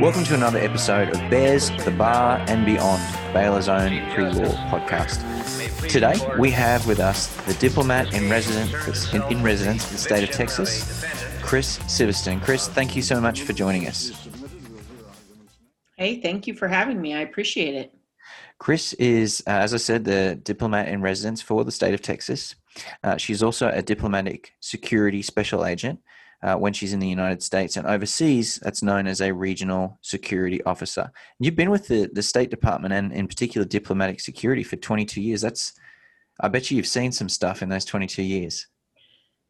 Welcome to another episode of Bears, the Bar and Beyond, Baylor's own pre-law podcast. Today we have with us the diplomat in residence in, in residence for the state of Texas, Kris Sivertson. Kris, thank you so much for joining us. Hey, thank you for having me. I appreciate it. Kris is, uh, as I said, the diplomat in residence for the state of Texas. Uh, she's also a diplomatic security special agent uh, when she's in the United States and overseas, that's known as a regional security officer. You've been with the, the State Department and, in particular, diplomatic security for 22 years. That's, I bet you you've seen some stuff in those 22 years.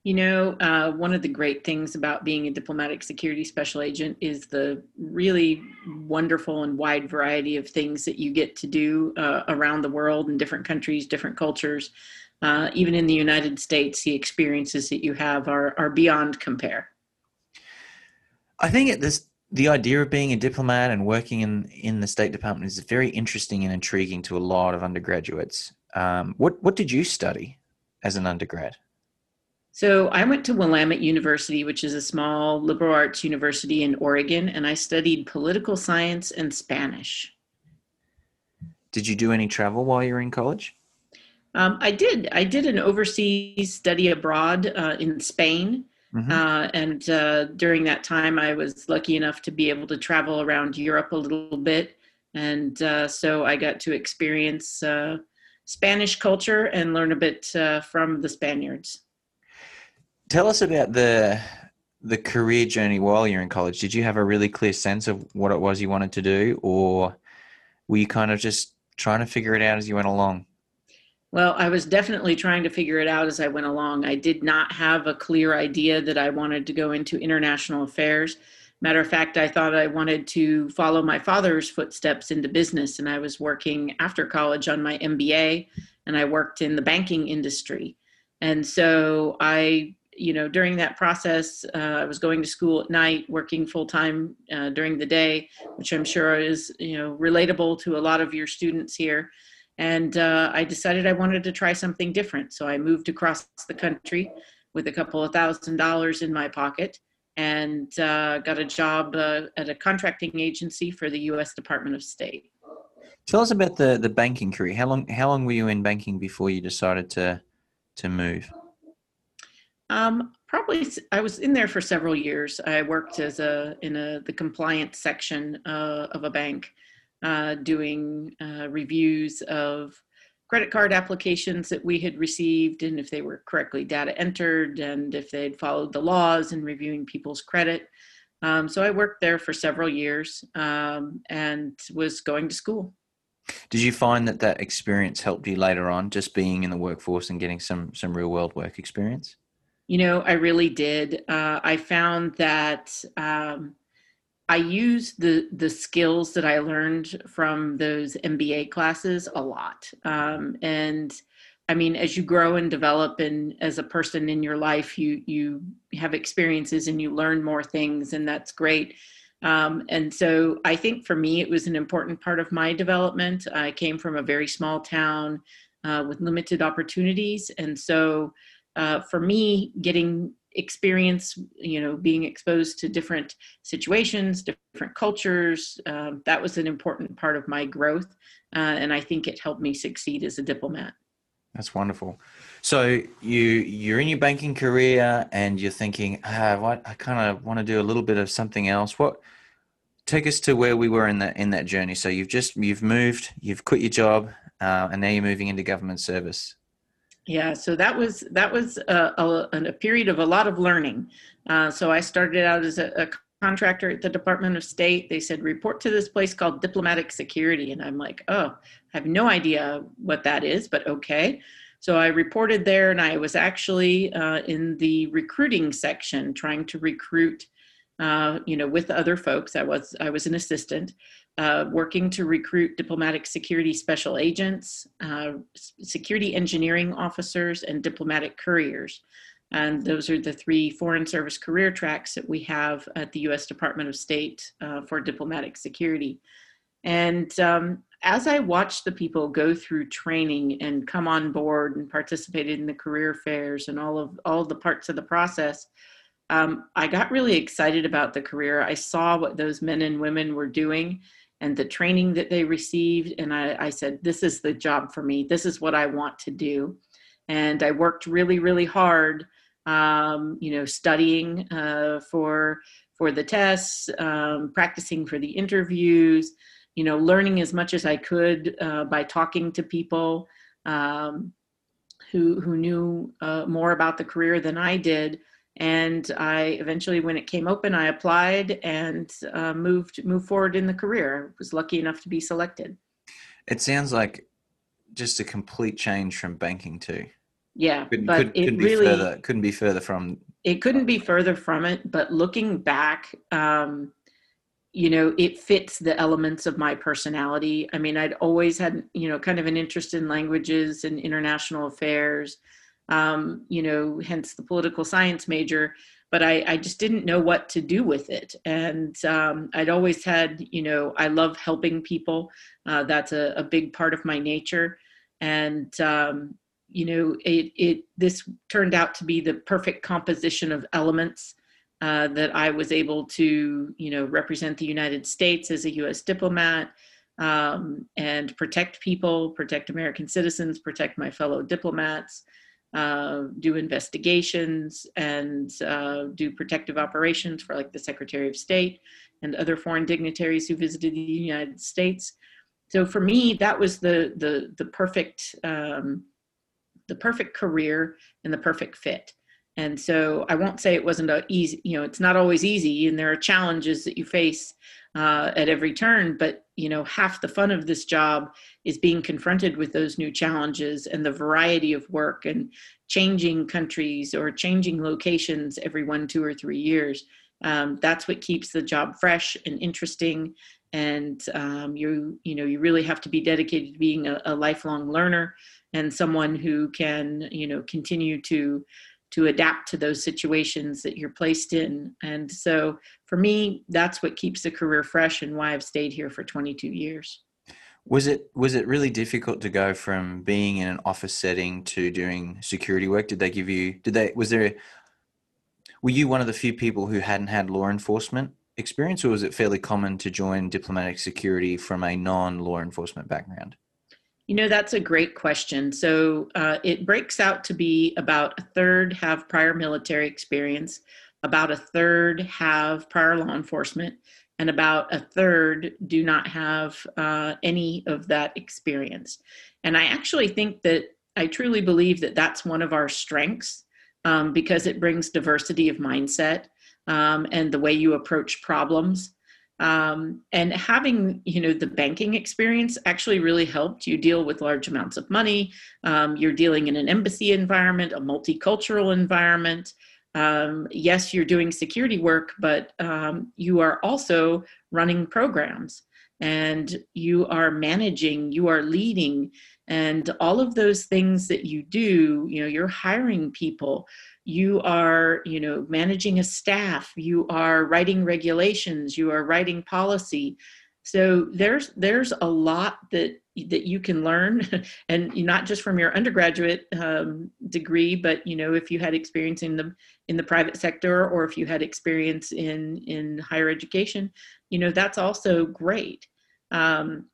You know, uh, one of the great things about being a diplomatic security special agent is the really wonderful and wide variety of things that you get to do uh, around the world in different countries, different cultures uh, even in the United States, the experiences that you have are, are beyond compare. I think this the idea of being a diplomat and working in, in the State Department is very interesting and intriguing to a lot of undergraduates. Um, what what did you study as an undergrad? So I went to Willamette University, which is a small liberal arts university in Oregon, and I studied political science and Spanish. Did you do any travel while you were in college? Um, I did. I did an overseas study abroad uh, in Spain. Mm-hmm. Uh, and uh, during that time, I was lucky enough to be able to travel around Europe a little bit. And uh, so I got to experience uh, Spanish culture and learn a bit uh, from the Spaniards. Tell us about the the career journey while you're in college. Did you have a really clear sense of what it was you wanted to do, or were you kind of just trying to figure it out as you went along? Well, I was definitely trying to figure it out as I went along. I did not have a clear idea that I wanted to go into international affairs. Matter of fact, I thought I wanted to follow my father's footsteps into business, and I was working after college on my MBA, and I worked in the banking industry. And so I, you know, during that process, uh, I was going to school at night, working full time uh, during the day, which I'm sure is, you know, relatable to a lot of your students here and uh, I decided I wanted to try something different. So I moved across the country with a couple of thousand dollars in my pocket and uh, got a job uh, at a contracting agency for the U.S. Department of State. Tell us about the, the banking career. How long how long were you in banking before you decided to to move? Um, probably I was in there for several years. I worked as a in a the compliance section uh, of a bank uh, doing uh, reviews of credit card applications that we had received and if they were correctly data entered and if they'd followed the laws and reviewing people's credit. Um, so I worked there for several years um, and was going to school. Did you find that that experience helped you later on, just being in the workforce and getting some some real world work experience? You know, I really did. Uh, I found that um, I use the the skills that I learned from those MBA classes a lot. Um, and I mean, as you grow and develop, and as a person in your life, you you have experiences and you learn more things, and that's great. Um, and so, I think for me, it was an important part of my development. I came from a very small town uh, with limited opportunities, and so uh, for me, getting experience you know being exposed to different situations different cultures um, that was an important part of my growth uh, and i think it helped me succeed as a diplomat. That's wonderful. So you you're in your banking career and you're thinking ah, what i kind of want to do a little bit of something else. What take us to where we were in that in that journey. So you've just you've moved you've quit your job uh, and now you're moving into government service yeah, so that was that was a, a, a period of a lot of learning. Uh, so I started out as a, a, contractor at the Department of State. They said report to this place called Diplomatic Security, and I'm like, oh, I have no idea what that is, but okay. So I reported there, and I was actually uh, in the recruiting section, trying to recruit, uh, you know, with other folks. I was I was an assistant, uh, working to recruit diplomatic security special agents, uh, security engineering officers, and diplomatic couriers. And those are the three Foreign Service career tracks that we have at the US Department of State uh, for diplomatic security. And um, as I watched the people go through training and come on board and participated in the career fairs and all of all the parts of the process, um, I got really excited about the career. I saw what those men and women were doing and the training that they received. And I, I said, This is the job for me. This is what I want to do. And I worked really, really hard, um, you know, studying uh, for for the tests, um, practicing for the interviews, you know, learning as much as I could uh, by talking to people um, who who knew uh, more about the career than I did. And I eventually, when it came open, I applied and uh, moved moved forward in the career. I was lucky enough to be selected. It sounds like just a complete change from banking too. Yeah, couldn't, but could, it couldn't really further. Couldn't be further from. it couldn't be further from it. But looking back, um, you know, it fits the elements of my personality. I mean, I'd always had, you know, kind of an interest in languages and international affairs, um, you know, hence the political science major. But I, I just didn't know what to do with it. And um, I'd always had, you know, I love helping people. Uh, that's a, a big part of my nature. And, um, you know, it, it, this turned out to be the perfect composition of elements uh, that I was able to, you know, represent the United States as a U.S. diplomat um, and protect people, protect American citizens, protect my fellow diplomats, uh, do investigations, and uh, do protective operations for like the Secretary of State and other foreign dignitaries who visited the United States. So for me, that was the the the perfect um, the perfect career and the perfect fit. And so I won't say it wasn't a easy, you know, it's not always easy and there are challenges that you face uh, at every turn, but you know, half the fun of this job is being confronted with those new challenges and the variety of work and changing countries or changing locations every one, two, or three years. Um, that's what keeps the job fresh and interesting. And um, you, you know, you really have to be dedicated to being a, a lifelong learner and someone who can, you know, continue to to adapt to those situations that you're placed in. And so for me, that's what keeps the career fresh and why I've stayed here for 22 years. Was it was it really difficult to go from being in an office setting to doing security work? Did they give you did they was there were you one of the few people who hadn't had law enforcement experience or was it fairly common to join diplomatic security from a non-law enforcement background? You know, that's a great question. So uh, it breaks out to be about a third have prior military experience, about a third have prior law enforcement, and about a third do not have uh, any of that experience. And I actually think that I truly believe that that's one of our strengths um, because it brings diversity of mindset um, and the way you approach problems um, and having you know the banking experience actually really helped. You deal with large amounts of money. Um, you're dealing in an embassy environment a multicultural environment. Um, yes you're doing security work but um, you are also running programs. And you are managing you are leading and all of those things that you do you know you're hiring people. You are you know managing a staff. You are writing regulations. You are writing policy. So there's there's a lot that that you can learn and not just from your undergraduate um, degree but you know if you had experience in the in the private sector or if you had experience in in higher education you know that's also great. Um,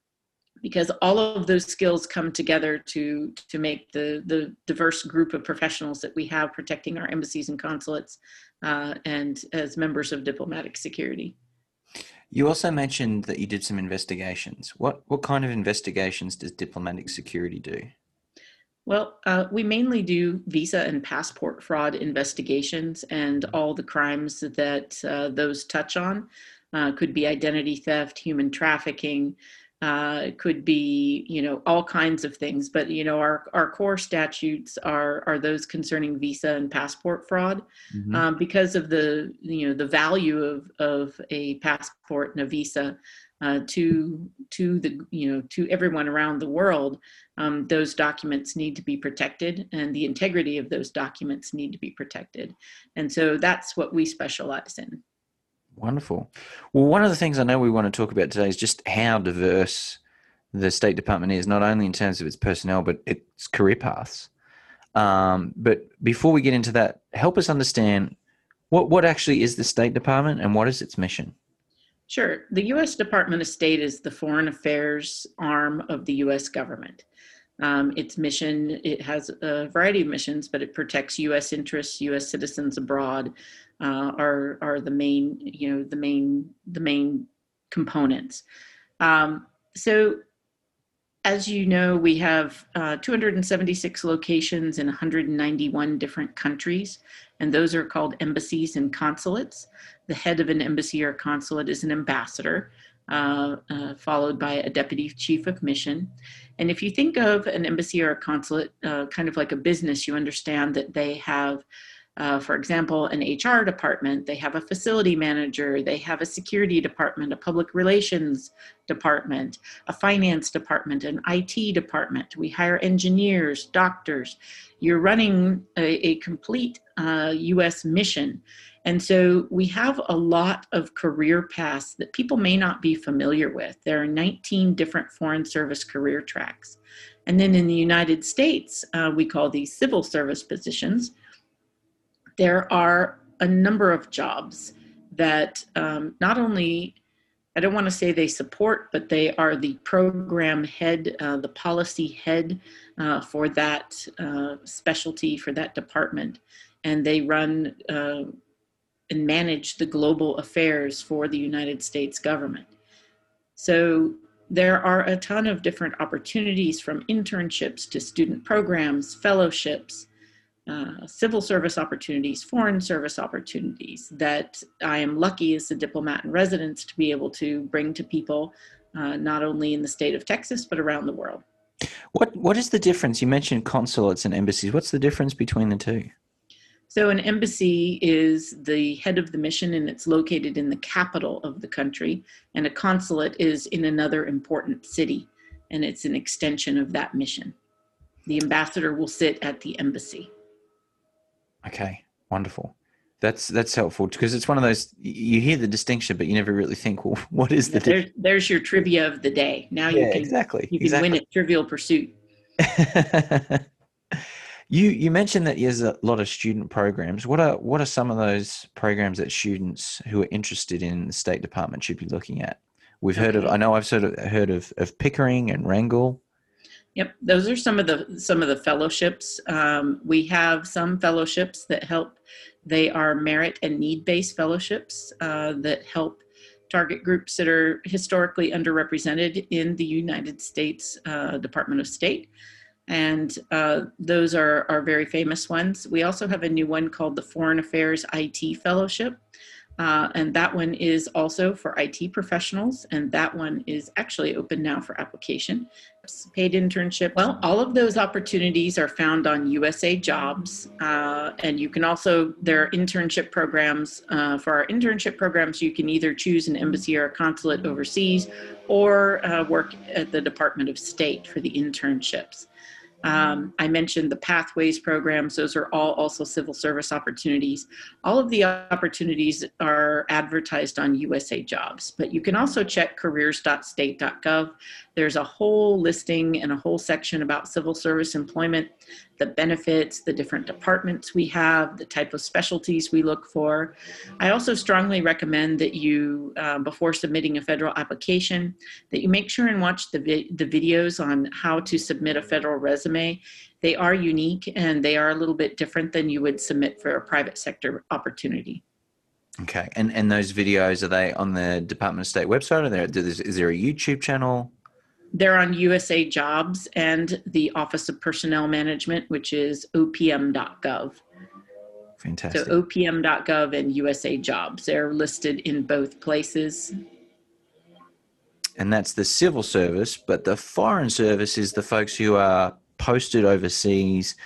because all of those skills come together to to make the the diverse group of professionals that we have protecting our embassies and consulates uh, and as members of diplomatic security. You also mentioned that you did some investigations. What what kind of investigations does diplomatic security do? Well, uh, we mainly do visa and passport fraud investigations and all the crimes that uh, those touch on. Uh, could be identity theft, human trafficking, uh, it could be you know all kinds of things. But you know our, our core statutes are are those concerning visa and passport fraud. Mm-hmm. um, because of the you know the value of of a passport and a visa uh, to to the you know to everyone around the world um, those documents need to be protected and the integrity of those documents need to be protected. And so that's what we specialize in Wonderful. Well, one of the things I know we want to talk about today is just how diverse the State Department is, not only in terms of its personnel, but its career paths. Um, but before we get into that, help us understand What what actually is the State Department and what is its mission? Sure. The U.S. Department of State is the foreign affairs arm of the U.S. government. Um, its mission, it has a variety of missions, but it protects U.S. interests, U.S. citizens abroad uh, are are the main, you know, the main the main components. Um, so, as you know, we have uh, 276 locations in 191 different countries, and those are called embassies and consulates. The head of an embassy or consulate is an ambassador. Uh, uh, followed by a deputy chief of mission. And if you think of an embassy or a consulate uh, kind of like a business, you understand that they have, uh, for example, an HR department, they have a facility manager, they have a security department, a public relations department, a finance department, an IT department. We hire engineers, doctors. You're running a, a complete US uh, mission. And so we have a lot of career paths that people may not be familiar with. There are 19 different Foreign Service career tracks. And then in the United States, uh, we call these civil service positions. There are a number of jobs that um, not only, I don't want to say they support, but they are the program head, uh, the policy head uh, for that uh, specialty, for that department. And they run uh, and manage the global affairs for the United States government. So there are a ton of different opportunities from internships to student programs, fellowships, uh, civil service opportunities, foreign service opportunities that I am lucky as a diplomat in residence to be able to bring to people, uh, not only in the state of Texas, but around the world. What What is the difference? You mentioned consulates and embassies. What's the difference between the two? So, an embassy is the head of the mission and it's located in the capital of the country, and a consulate is in another important city and it's an extension of that mission. The ambassador will sit at the embassy. Okay, wonderful. That's that's helpful because it's one of those you hear the distinction, but you never really think, well, what is the? There's, there's your trivia of the day. Now yeah, you can exactly you can exactly. win at Trivial Pursuit. You you mentioned that there's a lot of student programs. What are what are some of those programs that students who are interested in the State Department should be looking at? We've heard of. I know I've sort of heard of of Pickering and Rangel. Yep, those are some of the some of the fellowships. Um, we have some fellowships that help. They are merit and need based fellowships uh, that help target groups that are historically underrepresented in the United States uh, Department of State and uh, those are, are very famous ones. We also have a new one called the Foreign Affairs IT Fellowship, uh, and that one is also for IT professionals, and that one is actually open now for application. Paid internship. Well, all of those opportunities are found on USA Jobs, uh, and you can also, there are internship programs. Uh, for our internship programs, you can either choose an embassy or a consulate overseas or uh, work at the Department of State for the internships. Um, I mentioned the pathways programs. Those are all also civil service opportunities. All of the opportunities are advertised on USA Jobs, but you can also check careers.state.gov. There's a whole listing and a whole section about civil service employment, the benefits, the different departments we have, the type of specialties we look for. I also strongly recommend that you, uh, before submitting a federal application, that you make sure and watch the, vi- the videos on how to submit a federal resume. They are unique and they are a little bit different than you would submit for a private sector opportunity. Okay, and and those videos are they on the Department of State website? Or there is there a YouTube channel? They're on USA Jobs and the Office of Personnel Management, which is opm.gov. Fantastic. So opm.gov and USA Jobs, they're listed in both places. And that's the civil service, but the foreign service is the folks who are posted overseas.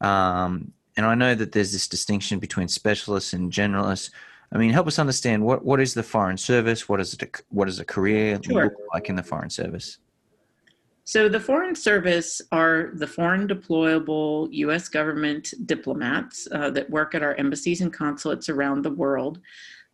Um, and I know that there's this distinction between specialists and generalists. I mean, help us understand what, what is the foreign service? What is it? What does a career Sure. look like in the foreign service? So the Foreign Service are the foreign deployable U.S. government diplomats uh, that work at our embassies and consulates around the world.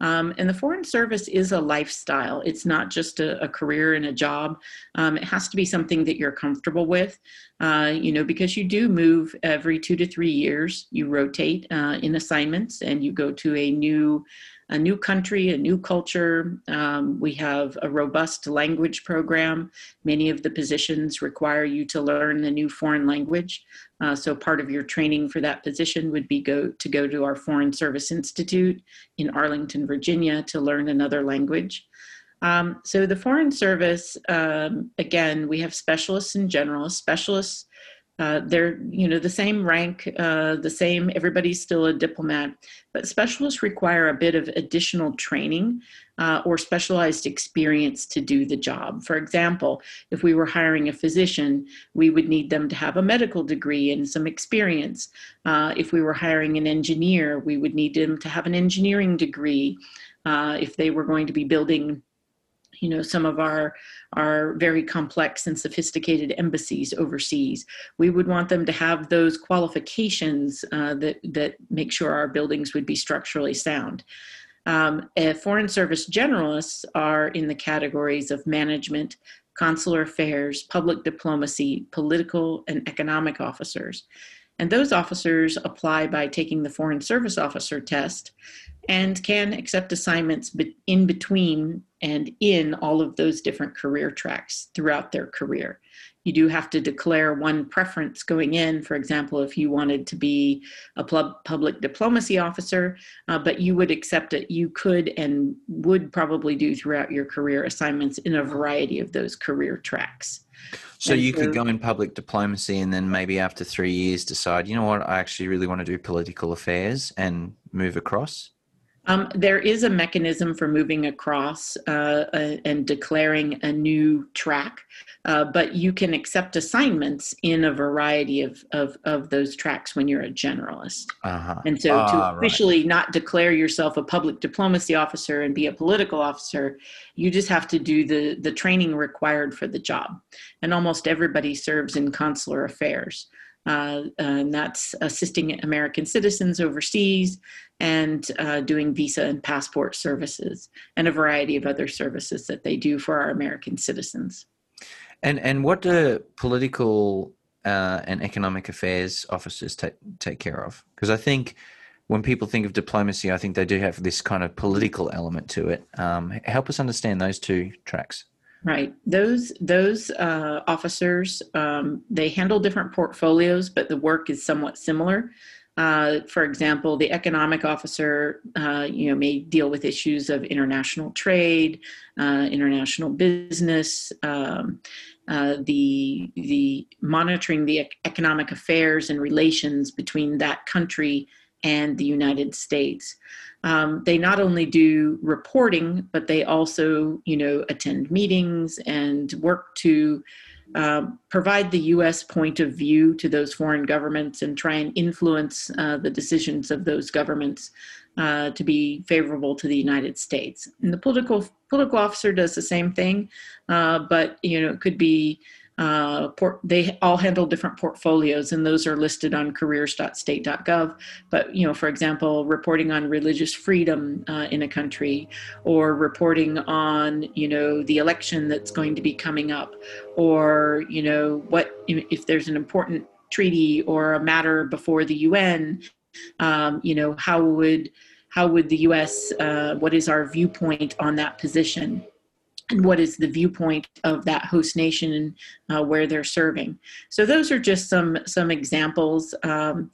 Um, and the Foreign Service is a lifestyle. It's not just a, a career and a job. Um, it has to be something that you're comfortable with. uh, you know, because you do move every two to three years. You rotate uh, in assignments and you go to a new a new country, a new culture. Um, we have a robust language program. Many of the positions require you to learn a new foreign language. Uh, so part of your training for that position would be go to go to our Foreign Service Institute in Arlington, Virginia, to learn another language. Um, so the Foreign Service, um, again, we have specialists and generalists. Specialists uh, they're you know the same rank uh, the same everybody's still a diplomat but specialists require a bit of additional training uh, or specialized experience to do the job. For example if we were hiring a physician we would need them to have a medical degree and some experience. Uh, if we were hiring an engineer we would need them to have an engineering degree uh, if they were going to be building you know some of our our very complex and sophisticated embassies overseas. We would want them to have those qualifications uh, that that make sure our buildings would be structurally sound. Um, foreign service generalists are in the categories of management consular affairs public diplomacy political and economic officers. And those officers apply by taking the foreign service officer test and can accept assignments in between and in all of those different career tracks throughout their career. You do have to declare one preference going in, for example, if you wanted to be a public diplomacy officer, uh, but you would accept it. You could and would probably do throughout your career assignments in a variety of those career tracks. So and you so, could go in public diplomacy and then maybe after three years decide, you know what, I actually really want to do political affairs and move across? Um, there is a mechanism for moving across uh, uh, and declaring a new track, uh, but you can accept assignments in a variety of, of, of those tracks when you're a generalist. Uh-huh. And so to officially right. not declare yourself a public diplomacy officer and be a political officer, you just have to do the, the training required for the job. And almost everybody serves in consular affairs. Uh, and that's assisting American citizens overseas and uh, doing visa and passport services and a variety of other services that they do for our American citizens. And and what do political uh, and economic affairs officers take take care of? Because I think when people think of diplomacy, I think they do have this kind of political element to it. Um, help us understand those two tracks. Right. Those those uh, officers um, they handle different portfolios, but the work is somewhat similar. Uh, for example, the economic officer, uh, you know, may deal with issues of international trade, uh, international business, um, uh, the the monitoring the economic affairs and relations between that country and the United States um, they not only do reporting, but they also, you know, attend meetings and work to uh, provide the U.S. point of view to those foreign governments and try and influence uh, the decisions of those governments uh, to be favorable to the United States. And the political political officer does the same thing, uh, but you know, it could be uh, they all handle different portfolios and those are listed on careers.state.gov but you know for example reporting on religious freedom uh, in a country or reporting on you know the election that's going to be coming up or you know what if there's an important treaty or a matter before the un um, you know how would how would the us uh, what is our viewpoint on that position and what is the viewpoint of that host nation uh, where they're serving. So those are just some some examples. Um,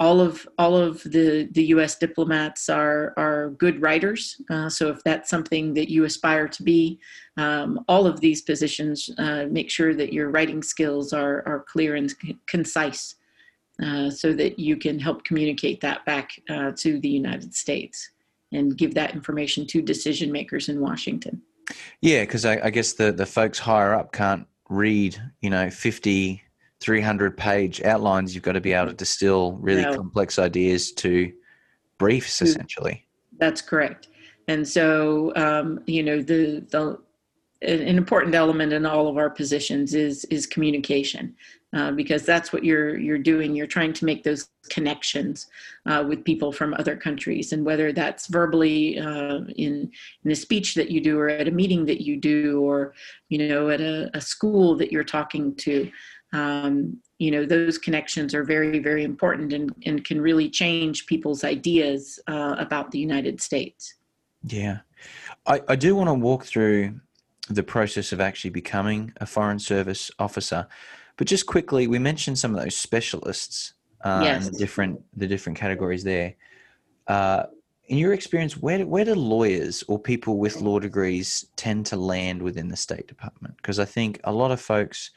all of all of the the U.S. diplomats are are good writers. Uh, so if that's something that you aspire to be, um, all of these positions uh, make sure that your writing skills are are clear and concise, uh, so that you can help communicate that back uh, to the United States and give that information to decision makers in Washington. Yeah, because I, I, guess the, the folks higher up can't read, you know, 50, 300 page outlines. You've got to be able to distill really no. complex ideas to briefs, essentially. That's correct. And so, um, you know, the, the an important element in all of our positions is is communication. Uh, because that's what you're you're doing. You're trying to make those connections uh, with people from other countries. And whether that's verbally uh, in in a speech that you do or at a meeting that you do or you know at a, a school that you're talking to um, you know those connections are very very important and, and can really change people's ideas uh, about the united states. Yeah. I, I do want to walk through the process of actually becoming a foreign service officer. But just quickly we mentioned some of those specialists uh, yes. and the different the different categories there. Uh, in your experience where do, where do lawyers or people with law degrees tend to land within the state department? Because i think a lot of folks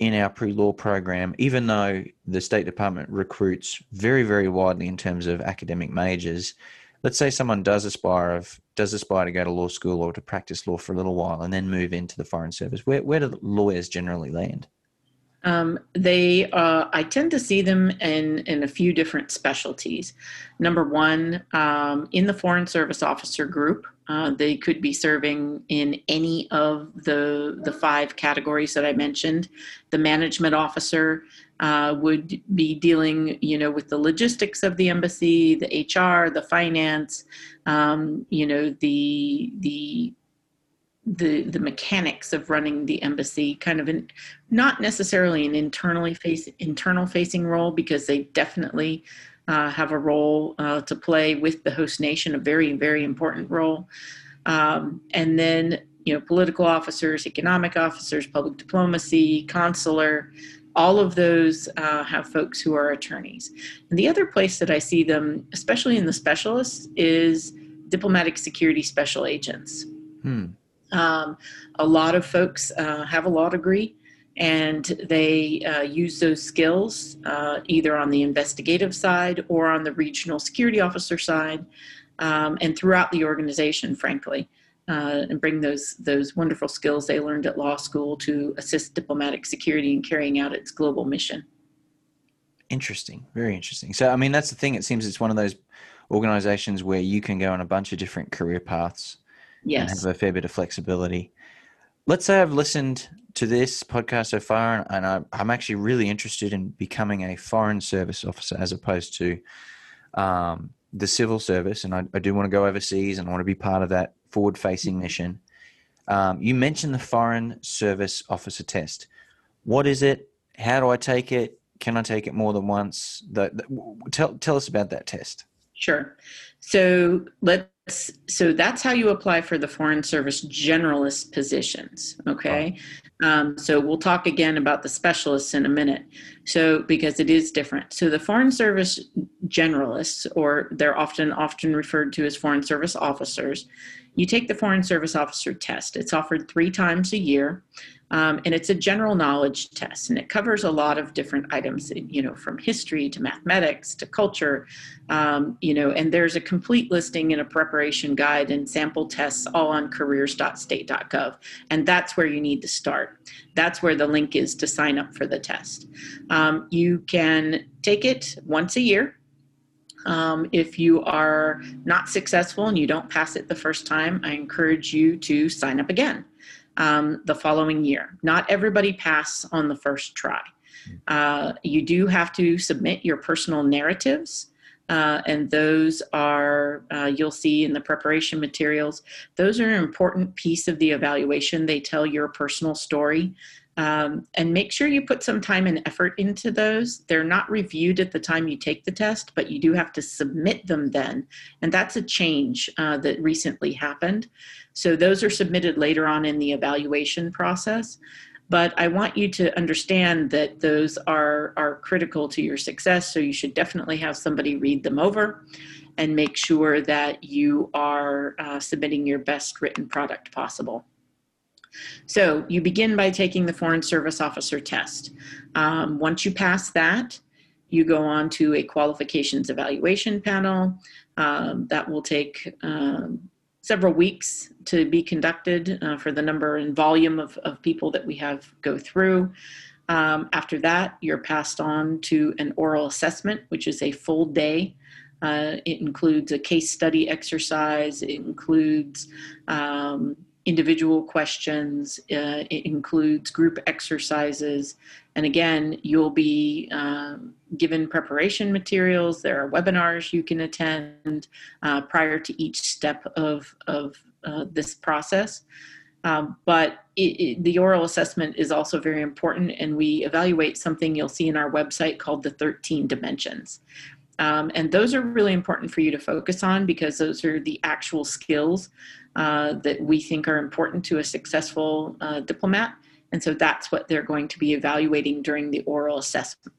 in our pre-law program, even though the State Department recruits very, very widely in terms of academic majors, let's say someone does aspire of does aspire to go to law school or to practice law for a little while and then move into the foreign service. Where where do lawyers generally land? Um, they, uh, I tend to see them in in a few different specialties. Number one, um, in the Foreign Service Officer Group, uh, they could be serving in any of the the five categories that I mentioned. The management officer uh, would be dealing, you know, with the logistics of the embassy, the HR, the finance, um, you know, the the the the mechanics of running the embassy kind of in, not necessarily an internally face internal facing role because they definitely uh, have a role uh, to play with the host nation a very very important role. Um, and then you know political officers economic officers public diplomacy consular all of those uh, have folks who are attorneys. And the other place that i see them especially in the specialists is diplomatic security special agents. Hmm. Um, a lot of folks uh, have a law degree and they uh, use those skills uh, either on the investigative side or on the regional security officer side um, and throughout the organization, frankly. Uh, and bring those those wonderful skills they learned at law school to assist diplomatic security in carrying out its global mission. Interesting, very interesting. So, I mean, that's the thing. It seems it's one of those organizations where you can go on a bunch of different career paths yes. and have a fair bit of flexibility. Let's say I've listened to this podcast so far, and I, am actually really interested in becoming a foreign service officer as opposed to um, the civil service, and I, I, do want to go overseas and I want to be part of that forward-facing mm-hmm. mission. Um, you mentioned the foreign service officer test. What is it? How do I take it? Can I take it more than once? The, the, tell tell us about that test. Sure. So let so that's how you apply for the foreign service generalist positions okay? Um, so we'll talk again about the specialists in a minute. So because it is different. So the foreign service generalists or they're often often referred to as foreign service officers you take the foreign service officer test. It's offered three times a year um, and it's a general knowledge test, and it covers a lot of different items, you know, from history to mathematics to culture, um, you know, and there's a complete listing and a preparation guide and sample tests all on careers.state.gov. And that's where you need to start. That's where the link is to sign up for the test. Um, you can take it once a year. Um, if you are not successful and you don't pass it the first time, I encourage you to sign up again um, the following year. Not everybody pass on the first try. Uh, you do have to submit your personal narratives. Uh, and those are uh, you'll see in the preparation materials those are an important piece of the evaluation they tell your personal story um, and make sure you put some time and effort into those. They're not reviewed at the time you take the test, but you do have to submit them then. And that's a change uh, that recently happened. So those are submitted later on in the evaluation process. But I want you to understand that those are, are critical to your success. So you should definitely have somebody read them over and make sure that you are uh, submitting your best written product possible. So you begin by taking the Foreign Service Officer test. Um, once you pass that, you go on to a qualifications evaluation panel. Um, that will take um, several weeks to be conducted uh, for the number and volume of, of people that we have go through. Um, after that, you're passed on to an oral assessment, which is a full day. Uh, it includes a case study exercise. It includes um, individual questions. Uh, it includes group exercises. And again, you'll be um, given preparation materials. There are webinars you can attend uh, prior to each step of, of uh, this process. Um, but it, it, the oral assessment is also very important, and we evaluate something you'll see in our website called the 13 dimensions. Um, and those are really important for you to focus on because those are the actual skills uh, that we think are important to a successful uh, diplomat. And so that's what they're going to be evaluating during the oral assessment.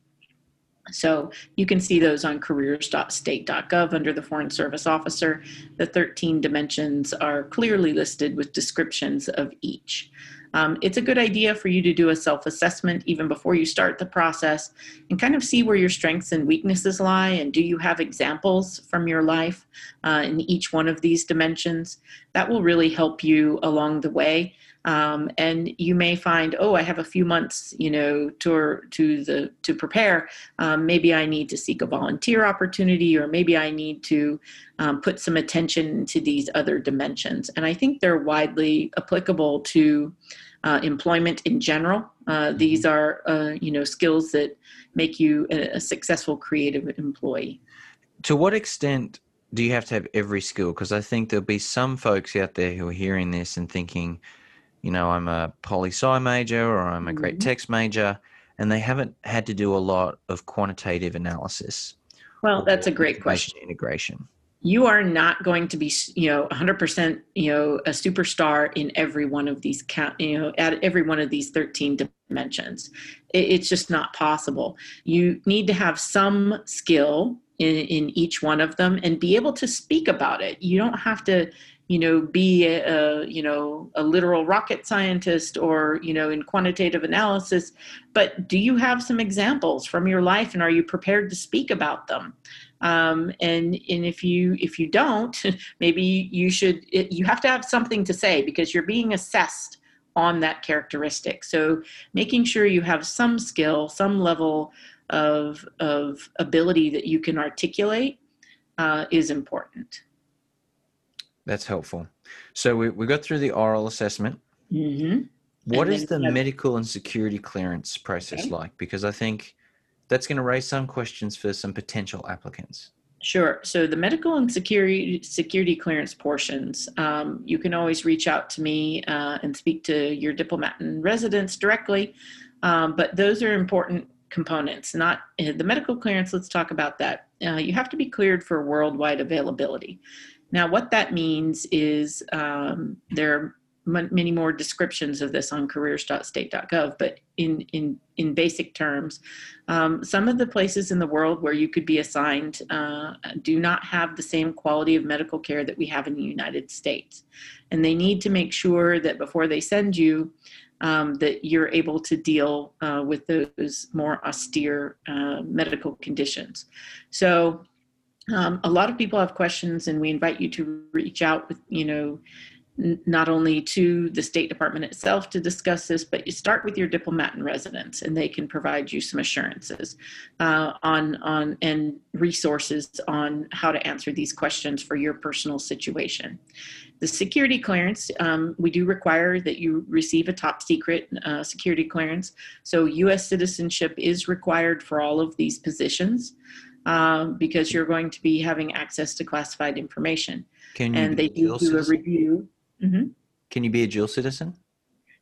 So you can see those on careers.state.gov under the Foreign Service Officer. The 13 dimensions are clearly listed with descriptions of each. Um, it's a good idea for you to do a self assessment even before you start the process and kind of see where your strengths and weaknesses lie. And do you have examples from your life uh, in each one of these dimensions? That will really help you along the way um, and you may find oh i have a few months you know to to the to prepare. Um, maybe i need to seek a volunteer opportunity or maybe i need to um, put some attention to these other dimensions. And i think they're widely applicable to uh, employment in general. Uh, mm-hmm. these are uh, you know skills that make you a, a successful creative employee. To what extent do you have to have every skill? Because i think there'll be some folks out there who are hearing this and thinking you know, I'm a poli sci major or I'm a great mm-hmm. text major, and they haven't had to do a lot of quantitative analysis. Well, that's a great question. Integration. You are not going to be, you know, 100%, you know, a superstar in every one of these, you know, at every one of these 13 dimensions. It's just not possible. You need to have some skill in, in each one of them and be able to speak about it. You don't have to you know be a, a, you know a literal rocket scientist or you know in quantitative analysis but do you have some examples from your life and are you prepared to speak about them? Um, and and if you if you don't maybe you should you have to have something to say because you're being assessed on that characteristic. So making sure you have some skill some level of of ability that you can articulate uh, is important that's helpful. So we, we got through the oral assessment. Mm-hmm. What is the have, medical and security clearance process okay. like? Because I think that's going to raise some questions for some potential applicants. Sure. So the medical and security security clearance portions, um, you can always reach out to me uh, and speak to your diplomat and residence directly. Um, but those are important components. Not uh, the medical clearance. Let's talk about that. Uh, you have to be cleared for worldwide availability. Now, what that means is um, there are m- many more descriptions of this on careers.state.gov, but in, in, in basic terms, um, some of the places in the world where you could be assigned uh, do not have the same quality of medical care that we have in the United States. And they need to make sure that before they send you, um, that you're able to deal uh, with those more austere uh, medical conditions. So um, a lot of people have questions, and we invite you to reach out with, you know, not only to the State Department itself to discuss this, but you start with your diplomat in residence, and they can provide you some assurances uh, on on and resources on how to answer these questions for your personal situation. The security clearance, um, we do require that you receive a top secret uh, security clearance. So, U.S. citizenship is required for all of these positions um, because you're going to be having access to classified information. Can and they do do a review. Mm-hmm. Can you be a dual citizen?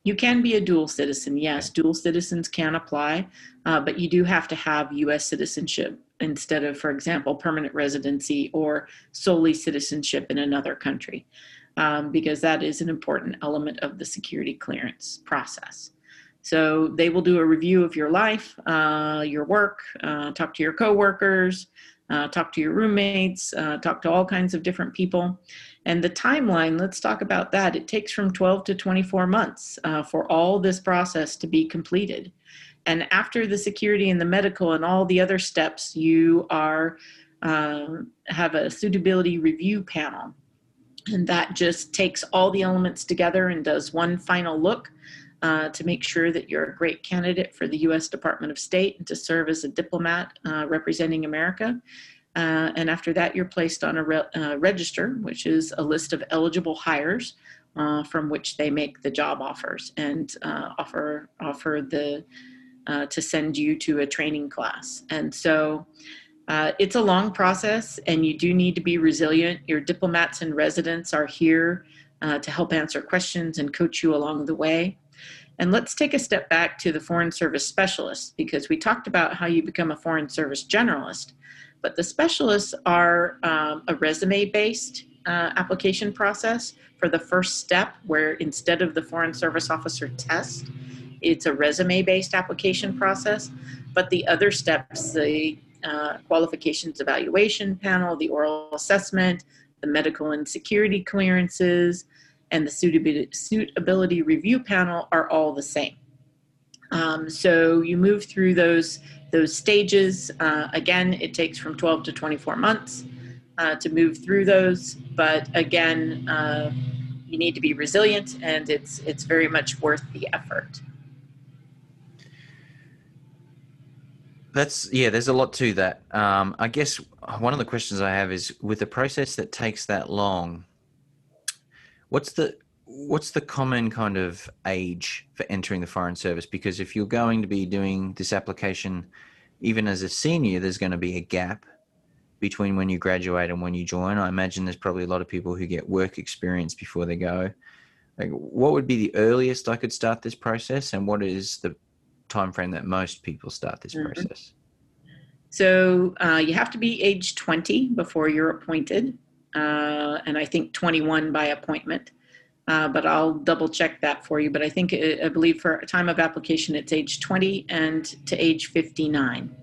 You can be a dual citizen, yes. Okay. Dual citizens can apply, uh, but you do have to have U.S. citizenship instead of, for example, permanent residency or solely citizenship in another country, um, because that is an important element of the security clearance process. So they will do a review of your life, uh, your work, uh, talk to your coworkers, uh, talk to your roommates, uh, talk to all kinds of different people. And the timeline, let's talk about that. It takes from 12 to 24 months uh, for all this process to be completed. And after the security and the medical and all the other steps, you are um, have a suitability review panel. And that just takes all the elements together and does one final look uh, to make sure that you're a great candidate for the U.S. Department of State and to serve as a diplomat uh, representing America. Uh, and after that, you're placed on a re- uh, register, which is a list of eligible hires uh, from which they make the job offers and uh, offer offer the to send you to a training class. And so. it's a long process, and you do need to be resilient. Your diplomats and residents are here uh, to help answer questions and coach you along the way. And let's take a step back to the Foreign Service Specialist because we talked about how you become a Foreign Service Generalist. But the specialists are um, a resume based uh, application process for the first step, where instead of the Foreign Service Officer test, it's a resume based application process. But the other steps, the uh, qualifications evaluation panel, the oral assessment, the medical and security clearances, and the suitability, review panel are all the same. Um, so you move through those those stages. Uh, again, it takes from 12 to 24 months uh, to move through those, but again, uh, you need to be resilient, and it's it's very much worth the effort. That's yeah. There's a lot to that. Um, I guess one of the questions I have is with a process that takes that long. What's the what's the common kind of age for entering the foreign service? Because if you're going to be doing this application, even as a senior, there's going to be a gap between when you graduate and when you join. I imagine there's probably a lot of people who get work experience before they go. Like, what would be the earliest I could start this process, and what is the time frame that most people start this mm-hmm. process? So uh, you have to be age 20 before you're appointed, uh, and I think 21 by appointment. Uh, but I'll double check that for you. But I think uh, I believe for a time of application it's age 20 and to age 59.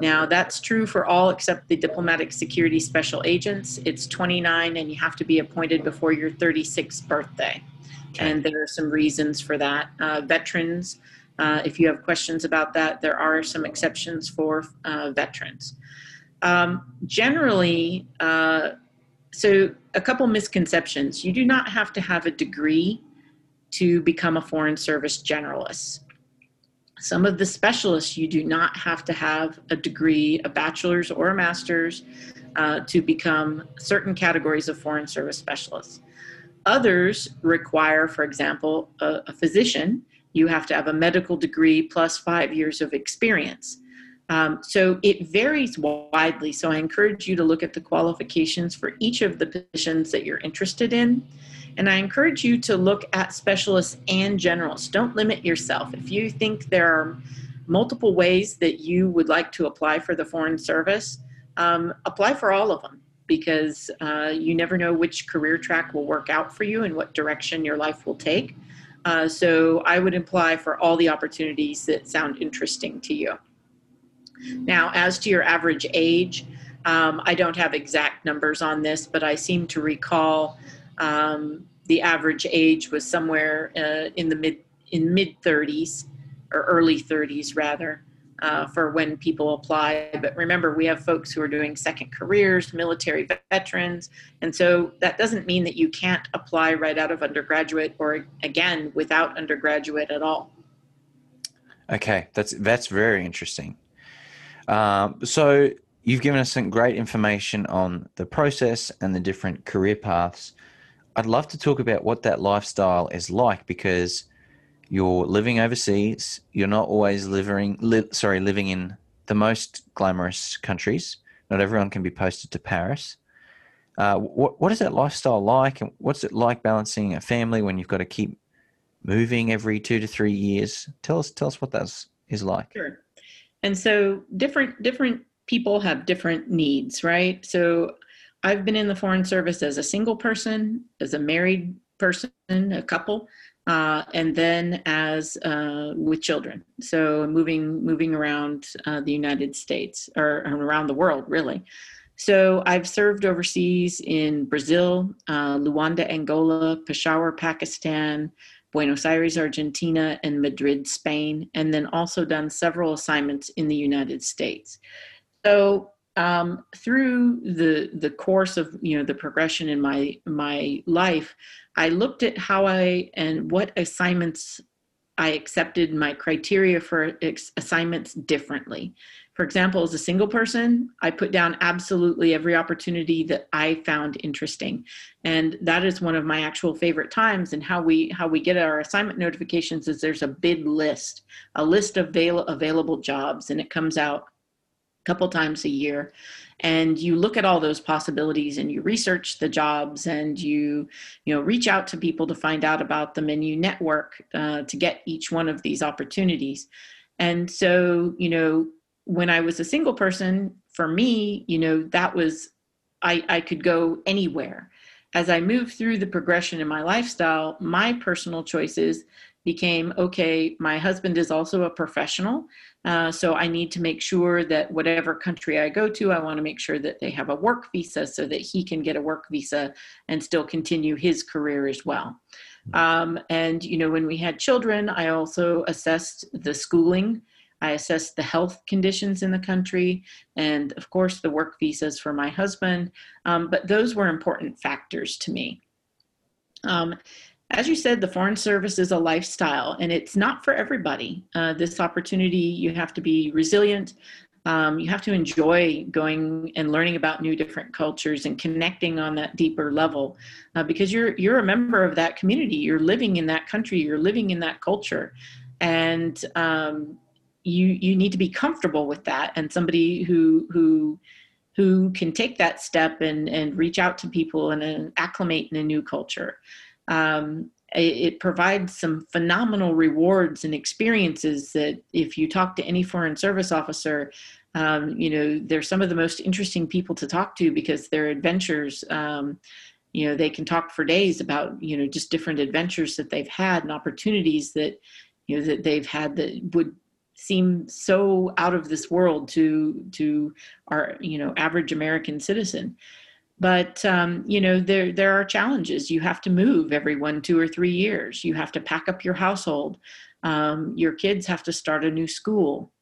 Now that's true for all except the diplomatic security special agents. It's 29 and you have to be appointed before your 36th birthday. Okay. And there are some reasons for that. Uh, veterans uh, if you have questions about that, there are some exceptions for uh, veterans. Um, generally, uh, so a couple misconceptions. You do not have to have a degree to become a Foreign Service generalist. Some of the specialists, you do not have to have a degree, a bachelor's or a master's, uh, to become certain categories of Foreign Service specialists. Others require, for example, a, a physician you have to have a medical degree plus five years of experience. Um, so it varies widely. So I encourage you to look at the qualifications for each of the positions that you're interested in. And I encourage you to look at specialists and generals. Don't limit yourself. If you think there are multiple ways that you would like to apply for the Foreign Service, um, apply for all of them because uh, you never know which career track will work out for you and what direction your life will take. Uh, so I would apply for all the opportunities that sound interesting to you. Now, as to your average age, um, I don't have exact numbers on this, but I seem to recall um, the average age was somewhere uh, in the mid in mid 30s or early 30s rather uh, for when people apply. But remember, we have folks who are doing second careers, military veterans, and so that doesn't mean that you can't apply right out of undergraduate or again without undergraduate at all. Okay, that's that's very interesting. Um, so you've given us some great information on the process and the different career paths. I'd love to talk about what that lifestyle is like because you're living overseas. You're not always living, li- sorry, living in the most glamorous countries. Not everyone can be posted to Paris. Uh, what what is that lifestyle like, and what's it like balancing a family when you've got to keep moving every two to three years? Tell us tell us what that is like. Sure. And so different different people have different needs, right? So I've been in the foreign service as a single person, as a married person, a couple, uh, and then as uh, with children. So moving moving around uh, the United States or around the world, really. So I've served overseas in Brazil, uh, Luanda, Angola, Peshawar, Pakistan, Buenos Aires, Argentina, and Madrid, Spain, and then also done several assignments in the United States. So um, through the the course of you know the progression in my my life, I looked at how I and what assignments I accepted my criteria for assignments differently. For example, as a single person, I put down absolutely every opportunity that I found interesting. And that is one of my actual favorite times and how we how we get our assignment notifications is there's a bid list, a list of avail- available jobs and it comes out a couple times a year and you look at all those possibilities and you research the jobs and you you know reach out to people to find out about them and you network uh, to get each one of these opportunities and so you know when i was a single person for me you know that was i i could go anywhere as i moved through the progression in my lifestyle my personal choices became okay my husband is also a professional uh, so I need to make sure that whatever country I go to, I want to make sure that they have a work visa so that he can get a work visa and still continue his career as well. Mm-hmm. Um, and, you know, when we had children, I also assessed the schooling. I assessed the health conditions in the country and, of course, the work visas for my husband. Um, but those were important factors to me. Um, as you said, the Foreign Service is a lifestyle and it's not for everybody. Uh, this opportunity, you have to be resilient. Um, you have to enjoy going and learning about new different cultures and connecting on that deeper level uh, because you're you're a member of that community you're living in that country you're living in that culture and um, you you need to be comfortable with that. And somebody who who who can take that step and and reach out to people and, and acclimate in a new culture. Um, it, it, provides some phenomenal rewards and experiences that if you talk to any foreign service officer um, you know they're some of the most interesting people to talk to because their adventures um, you know they can talk for days about you know just different adventures that they've had and opportunities that you know that they've had that would seem so out of this world to to our you know average american citizen. But um, you know there there are challenges. You have to move every one two or three years. You have to pack up your household. Um, your kids have to start a new school.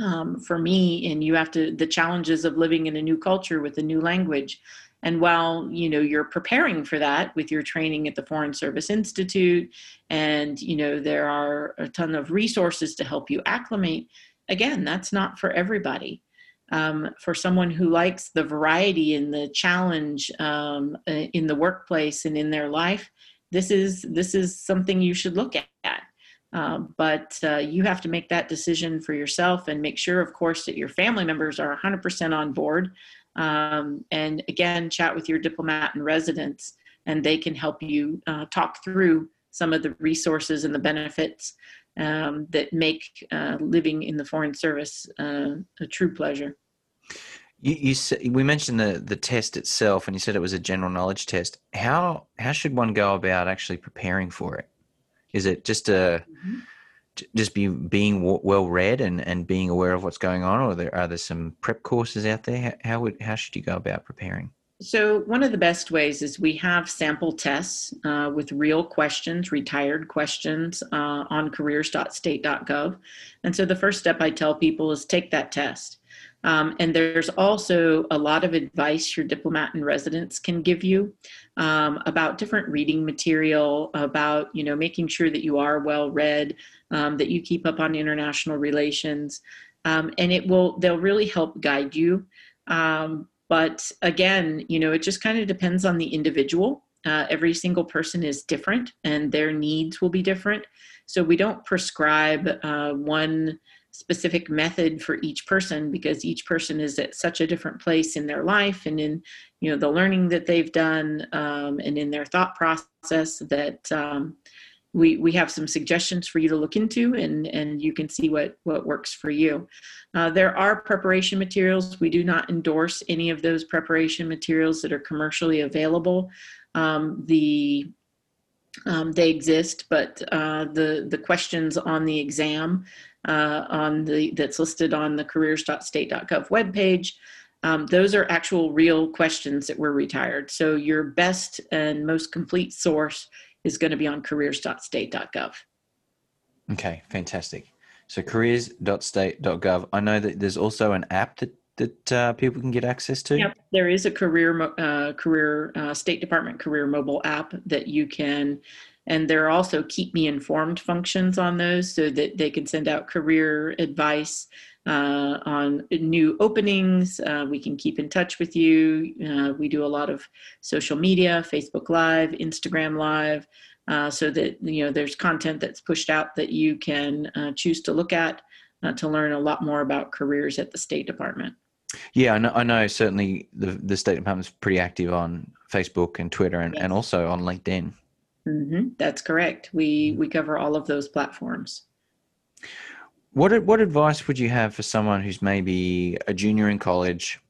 Um, for me and you have to the challenges of living in a new culture with a new language and while you know you're preparing for that with your training at the foreign service institute and you know there are a ton of resources to help you acclimate again that's not for everybody um, for someone who likes the variety and the challenge um, uh, in the workplace and in their life, this is this is something you should look at. Uh, but uh, you have to make that decision for yourself and make sure, of course, that your family members are 100% on board. Um, and again, chat with your diplomat and residents, and they can help you uh, talk through some of the resources and the benefits um, that make uh, living in the foreign service uh, a true pleasure. You, you we mentioned the the test itself, and you said it was a general knowledge test. How how should one go about actually preparing for it? Is it just a mm-hmm. Just be being well read and, and being aware of what's going on, or are there are there some prep courses out there? How would how should you go about preparing? So, one of the best ways is we have sample tests uh, with real questions, retired questions uh, on careers.state.gov. And so, the first step I tell people is take that test. Um, and there's also a lot of advice your diplomat and residents can give you um, about different reading material, about you know making sure that you are well read, um, that you keep up on international relations, um, and it will they'll really help guide you. Um, but again, you know, it just kind of depends on the individual. Uh, every single person is different and their needs will be different. So we don't prescribe uh, one specific method for each person because each person is at such a different place in their life and in you know the learning that they've done um, and in their thought process that um, we we have some suggestions for you to look into and and you can see what what works for you. Uh, there are preparation materials. We do not endorse any of those preparation materials that are commercially available. Um, the um, they exist but uh, the the questions on the exam uh, on the that's listed on the careers.state.gov webpage um, those are actual real questions that were retired. So your best and most complete source is going to be on careers.state.gov. Okay, fantastic. So careers.state.gov. I know that there's also an app that that uh, people can get access to. Yep, there is a career uh, career uh, State Department career mobile app that you can, and there are also keep me informed functions on those, so that they can send out career advice uh, on new openings. Uh, we can keep in touch with you. Uh, we do a lot of social media, Facebook Live, Instagram Live, uh, so that you know there's content that's pushed out that you can uh, choose to look at. uh, to learn a lot more about careers at the State Department. Yeah, I know, I know certainly the, the State Department's pretty active on Facebook and Twitter and, yes. and also on LinkedIn. Mm-hmm. That's correct. We, we cover all of those platforms. What, what advice would you have for someone who's maybe a junior in college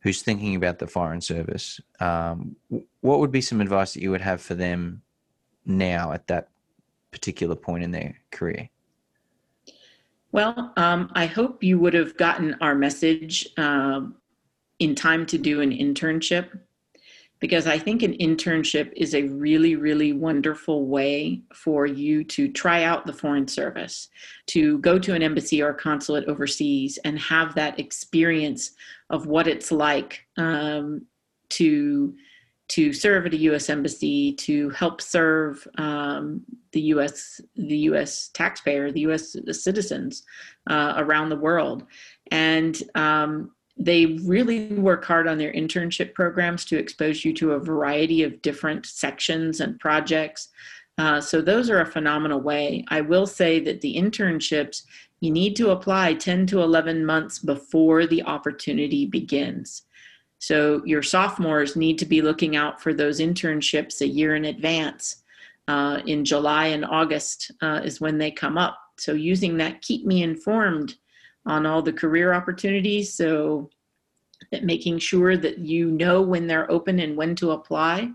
who's thinking about the foreign service? Um, what would be some advice that you would have for them now at that particular point in their career? Well, um, I hope you would have gotten our message uh, in time to do an internship because I think an internship is a really, really wonderful way for you to try out the foreign service, to go to an embassy or consulate overseas and have that experience of what it's like um, to to serve at a U.S. embassy, to help serve um, the U.S. the U.S. taxpayer, the U.S. citizens uh, around the world, and um, they really work hard on their internship programs to expose you to a variety of different sections and projects. Uh, so those are a phenomenal way. I will say that the internships you need to apply 10 to 11 months before the opportunity begins. So your sophomores need to be looking out for those internships a year in advance. Uh, in July and August uh, is when they come up. So using that, keep me informed on all the career opportunities. So that making sure that you know when they're open and when to apply.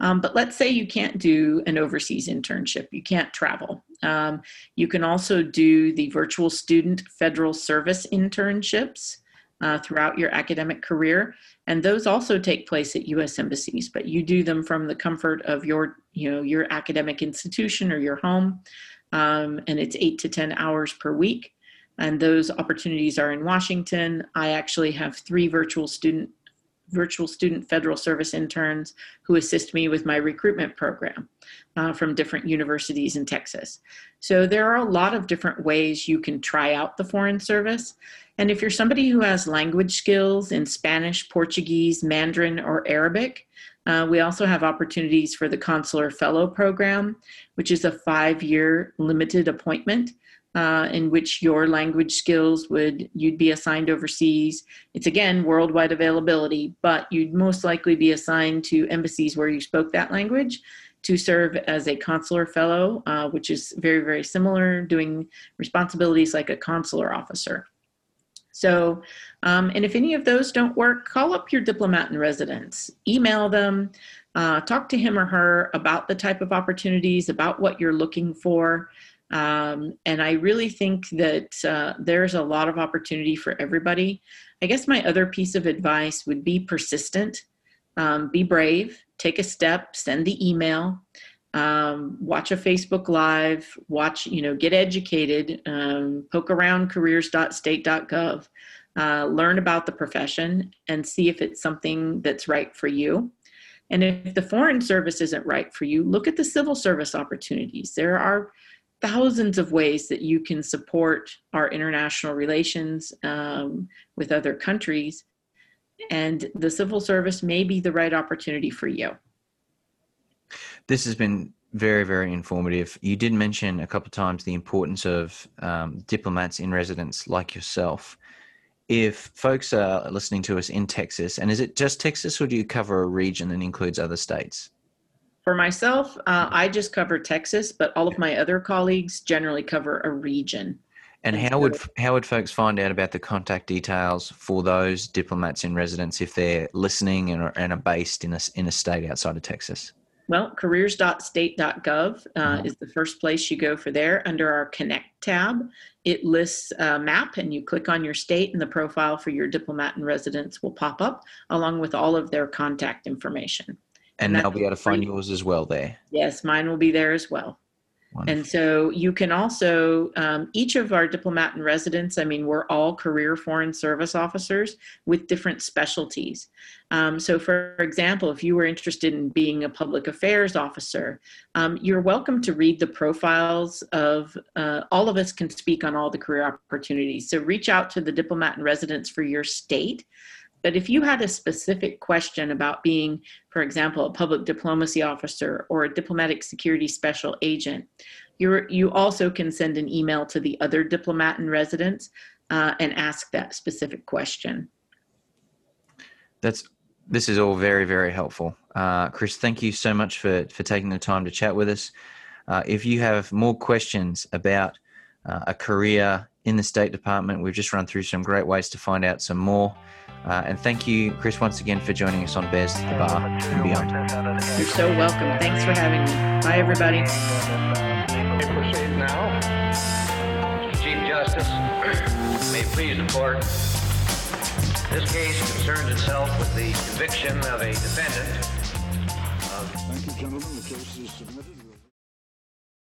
Um, but let's say you can't do an overseas internship, you can't travel. Um, you can also do the virtual student federal service internships uh, throughout your academic career and those also take place at U.S. embassies, but you do them from the comfort of your, you know, your academic institution or your home, um, and it's eight to ten hours per week. And those opportunities are in Washington. I actually have three virtual student virtual student federal service interns who assist me with my recruitment program uh, from different universities in Texas. So there are a lot of different ways you can try out the Foreign Service. And if you're somebody who has language skills in Spanish, Portuguese, Mandarin, or Arabic, uh, we also have opportunities for the Consular Fellow Program, which is a five year limited appointment. Uh, in which your language skills would you'd be assigned overseas. It's again worldwide availability but you'd most likely be assigned to embassies where you spoke that language to serve as a consular fellow uh, which is very very similar doing responsibilities like a consular officer. So, um, and if any of those don't work, call up your diplomat in residence, email them, uh, talk to him or her about the type of opportunities, about what you're looking for. Um, and I really think that uh, there's a lot of opportunity for everybody. I guess my other piece of advice would be persistent, um, be brave, take a step, send the email. Um, watch a Facebook Live, watch, you know, get educated, um, poke around careers.state.gov, uh, learn about the profession, and see if it's something that's right for you. And if the foreign service isn't right for you, look at the civil service opportunities. There are thousands of ways that you can support our international relations um, with other countries, and the civil service may be the right opportunity for you. This has been very, very informative. You did mention a couple of times the importance of um, diplomats in residence like yourself. If folks are listening to us in Texas, and is it just Texas or do you cover a region that includes other states? For myself, uh, I just cover Texas, but all of my other colleagues generally cover a region. And how would how would folks find out about the contact details for those diplomats in residence if they're listening and are, and are based in a in a state outside of Texas? Well, careers.state.gov uh, mm-hmm. is the first place you go for there. Under our Connect tab, it lists a map, and you click on your state, and the profile for your diplomat in residence will pop up along with all of their contact information. And, and they'll be able to find yours as well there. Yes, mine will be there as well. Wonderful. And so you can also, um, each of our diplomat and residents, I mean, we're all career foreign service officers with different specialties. Um, so, for example, if you were interested in being a public affairs officer, um, you're welcome to read the profiles of uh, all of us can speak on all the career opportunities. So, reach out to the diplomat and residents for your state. But if you had a specific question about being, for example, a public diplomacy officer or a diplomatic security special agent, you you also can send an email to the other diplomat in residence uh, and ask that specific question. That's this is all very very helpful, uh, Kris. Thank you so much for for taking the time to chat with us. Uh, if you have more questions about uh, a career in the State Department, we've just run through some great ways to find out some more. Uh, and thank you, Kris, once again for joining us on Bears to the Bar and Beyond. You're so welcome. Thanks for having me. Bye, everybody. Proceed now. Chief Justice, may please the court. This case concerns itself with the conviction of a defendant Thank you, gentlemen. The case is submitted.